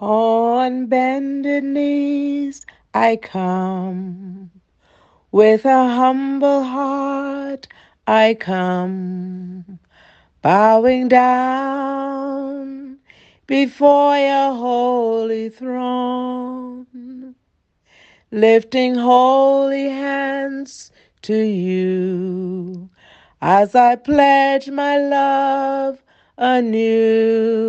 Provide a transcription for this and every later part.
On bended knees I come, with a humble heart I come, bowing down before your holy throne, lifting holy hands to you as I pledge my love anew.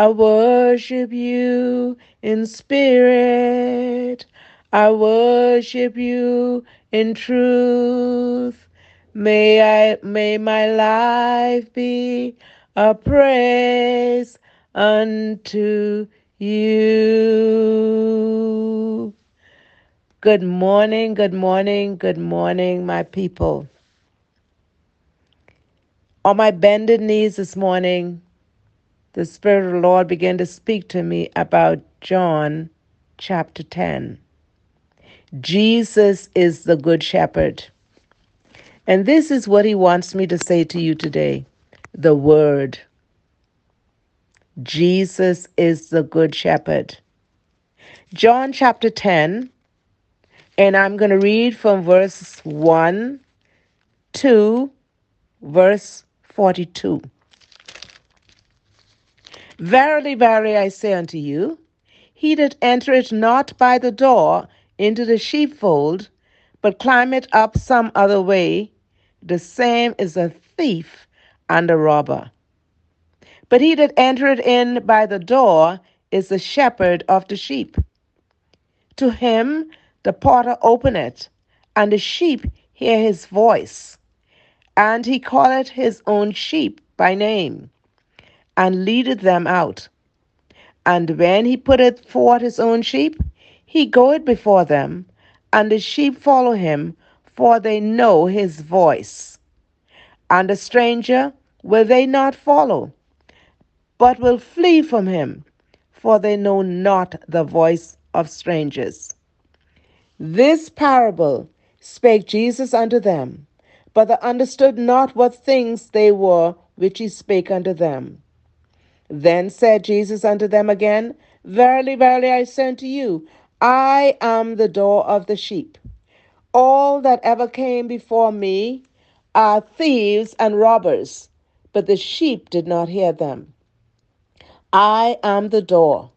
I worship you in spirit. I worship you in truth. May I may my life be a praise unto you. Good morning, good morning, good morning, my people. On my bended knees this morning, the Spirit of the Lord began to speak to me about John chapter 10. Jesus is the Good Shepherd. And this is what he wants me to say to you today the Word. Jesus is the Good Shepherd. John chapter 10, and I'm going to read from verse 1 to verse 42. Verily, verily, I say unto you, he that entereth not by the door into the sheepfold, but climbeth up some other way, the same is a thief and a robber. But he that entereth in by the door is the shepherd of the sheep. To him the porter openeth, and the sheep hear his voice. And he calleth his own sheep by name, and leadeth them out. And when he putteth forth his own sheep, he goeth before them, and the sheep follow him, for they know his voice. And a stranger will they not follow, but will flee from him, for they know not the voice of strangers. This parable spake Jesus unto them, but they understood not what things they were which he spake unto them. Then said Jesus unto them again, Verily, verily, I say unto you, I am the door of the sheep. All that ever came before me are thieves and robbers, but the sheep did not hear them. I am the door.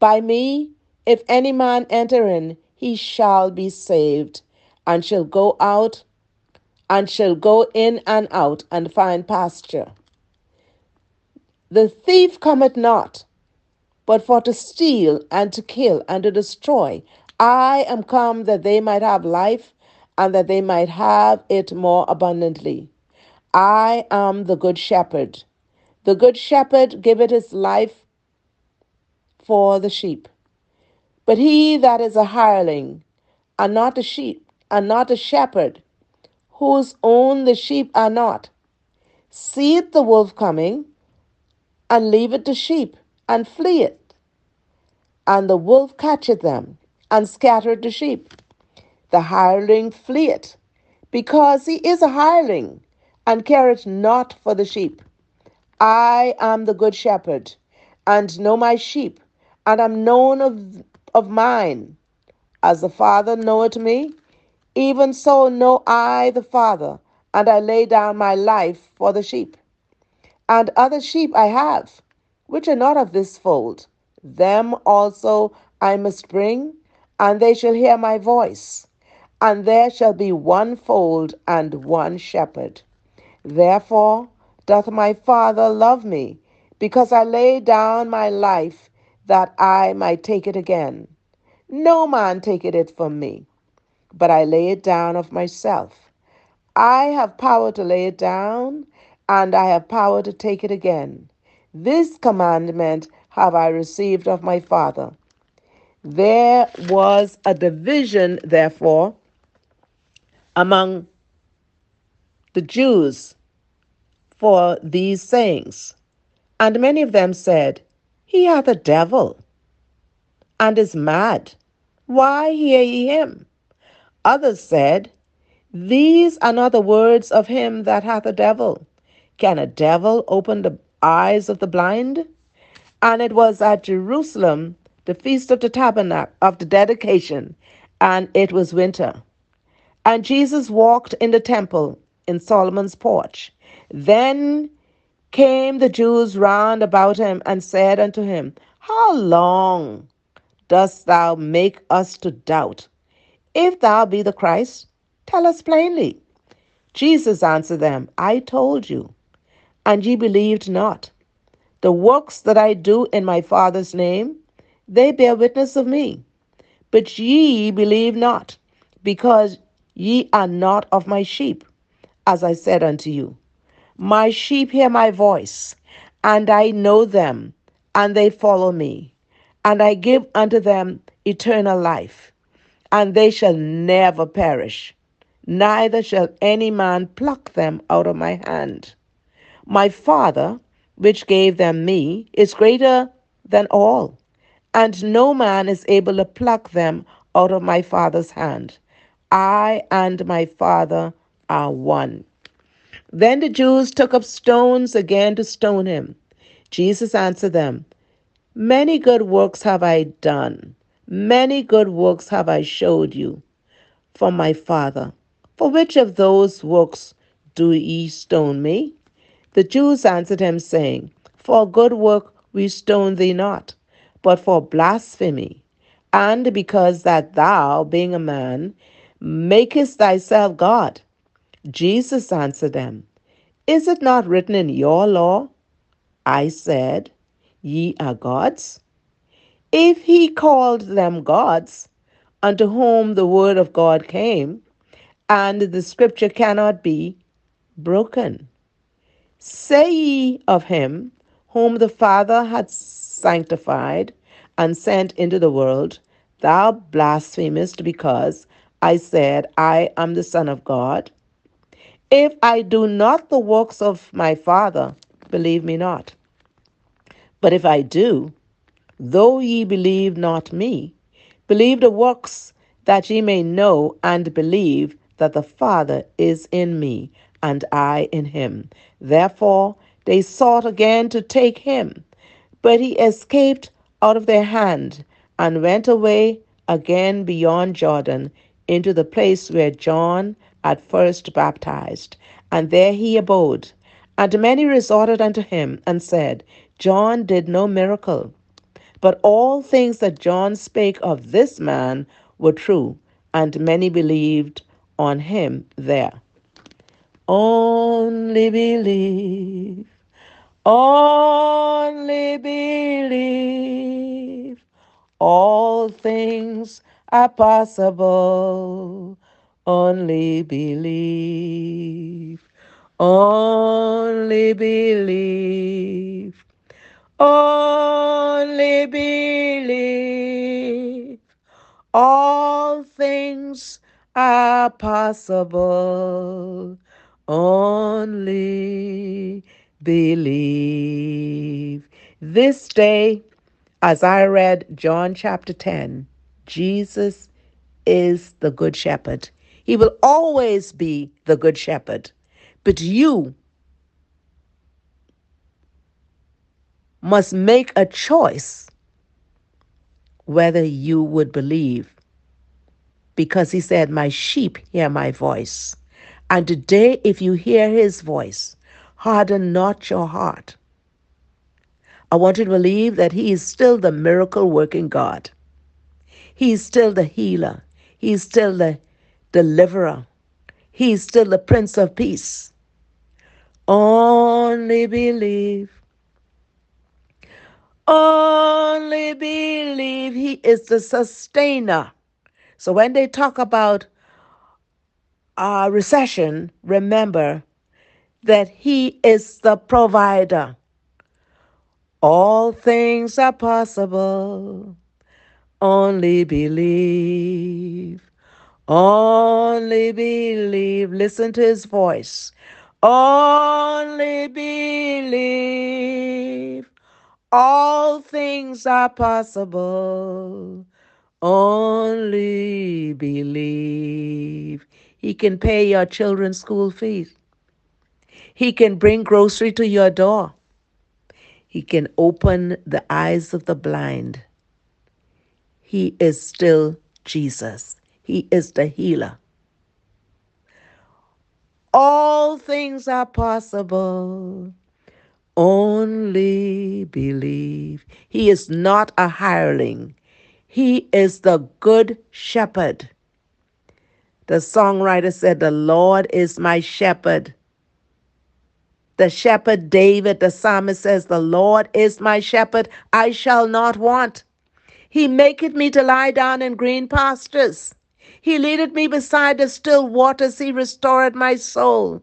By me, if any man enter in, he shall be saved, and shall go out, and shall go in and out, and find pasture. The thief cometh not, but for to steal and to kill and to destroy. I am come that they might have life, and that they might have it more abundantly. I am the good shepherd. The good shepherd giveth his life for the sheep. But he that is a hireling, and not a sheep, and not a shepherd, whose own the sheep are not, seeth the wolf coming, and leaveth the sheep, and fleeth. And the wolf catcheth them, and scattereth the sheep. The hireling fleeth, because he is a hireling, and careth not for the sheep. I am the good shepherd, and know my sheep, and am known of, of mine. As the Father knoweth me, even so know I the Father, and I lay down my life for the sheep. And other sheep I have, which are not of this fold. Them also I must bring, and they shall hear my voice. And there shall be one fold and one shepherd. Therefore doth my Father love me, because I lay down my life that I might take it again. No man taketh it from me, but I lay it down of myself. I have power to lay it down, and I have power to take it again. This commandment have I received of my Father. There was a division, therefore, among the Jews for these sayings. And many of them said, He hath a devil, and is mad. Why hear ye him? Others said, These are not the words of him that hath a devil. Can a devil open the eyes of the blind? And it was at Jerusalem, the feast of the tabernacle, of the dedication, and it was winter. And Jesus walked in the temple in Solomon's porch. Then came the Jews round about him and said unto him, How long dost thou make us to doubt? If thou be the Christ, tell us plainly. Jesus answered them, I told you, and ye believed not. The works that I do in my Father's name, they bear witness of me. But ye believe not, because ye are not of my sheep, as I said unto you. My sheep hear my voice, and I know them, and they follow me. And I give unto them eternal life, and they shall never perish, neither shall any man pluck them out of my hand. My Father, which gave them me, is greater than all, and no man is able to pluck them out of my Father's hand. I and my Father are one. Then the Jews took up stones again to stone him. Jesus answered them, Many good works have I done, many good works have I showed you from my Father. For which of those works do ye stone me? The Jews answered him, saying, For good work we stone thee not, but for blasphemy, and because that thou, being a man, makest thyself God. Jesus answered them, Is it not written in your law? I said, Ye are gods? If he called them gods, unto whom the word of God came, and the scripture cannot be broken. Say ye of him, whom the Father hath sanctified and sent into the world, Thou blasphemest because I said, I am the Son of God. If I do not the works of my Father, believe me not. But if I do, though ye believe not me, believe the works that ye may know and believe that the Father is in me and I in him. Therefore they sought again to take him, but he escaped out of their hand and went away again beyond Jordan into the place where John at first baptized, and there he abode. And many resorted unto him and said, John did no miracle, but all things that John spake of this man were true, and many believed on him there. Only believe, only believe, all things are possible only believe. Only believe. Only believe. All things are possible. Only believe. This day, as I read John chapter 10, Jesus is the Good Shepherd. He will always be the Good Shepherd. But you must make a choice whether you would believe. Because he said, My sheep hear my voice. And today, if you hear his voice, harden not your heart. I want you to believe that he is still the miracle working God. He is still the healer. He is still the deliverer. He's still the Prince of Peace. Only believe. Only believe He is the sustainer. So when they talk about a recession, remember that He is the provider. All things are possible. Only believe. Only believe. Listen to his voice. Only believe. All things are possible. Only believe. He can pay your children's school fees. He can bring grocery to your door. He can open the eyes of the blind. He is still Jesus. He is the healer. All things are possible. Only believe. He is not a hireling. He is the good shepherd. The songwriter said, The Lord is my shepherd. The shepherd David, the psalmist says, The Lord is my shepherd, I shall not want. He maketh me to lie down in green pastures. He leadeth me beside the still waters. He restored my soul.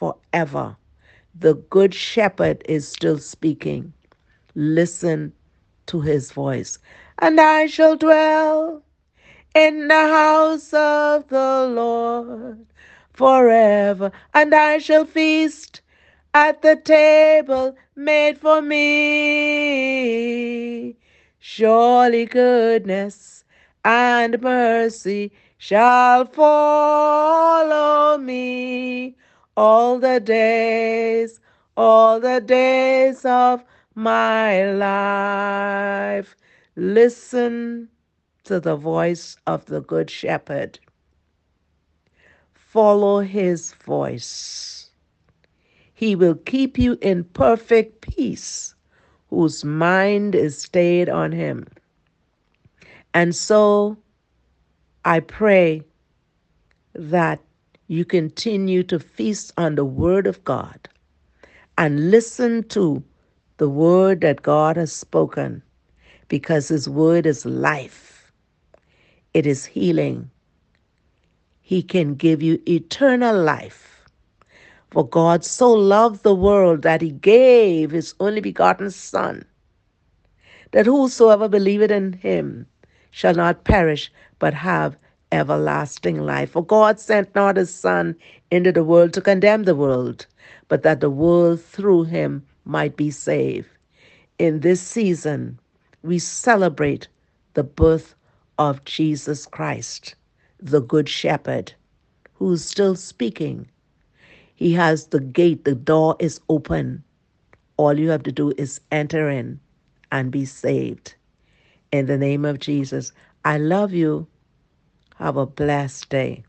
forever. The Good Shepherd is still speaking. Listen to his voice. And I shall dwell in the house of the Lord forever, and I shall feast at the table made for me. Surely goodness and mercy shall follow me all the days, all the days of my life. Listen to the voice of the Good Shepherd. Follow his voice. He will keep you in perfect peace, whose mind is stayed on him. And so, I pray that you continue to feast on the Word of God and listen to the Word that God has spoken because His Word is life, it is healing. He can give you eternal life. For God so loved the world that He gave His only begotten Son, that whosoever believeth in Him shall not perish, but have everlasting life. For God sent not his Son into the world to condemn the world, but that the world through him might be saved. In this season, we celebrate the birth of Jesus Christ, the Good Shepherd, who's still speaking. He has the gate, the door is open. All you have to do is enter in and be saved. In the name of Jesus, I love you. Have a blessed day.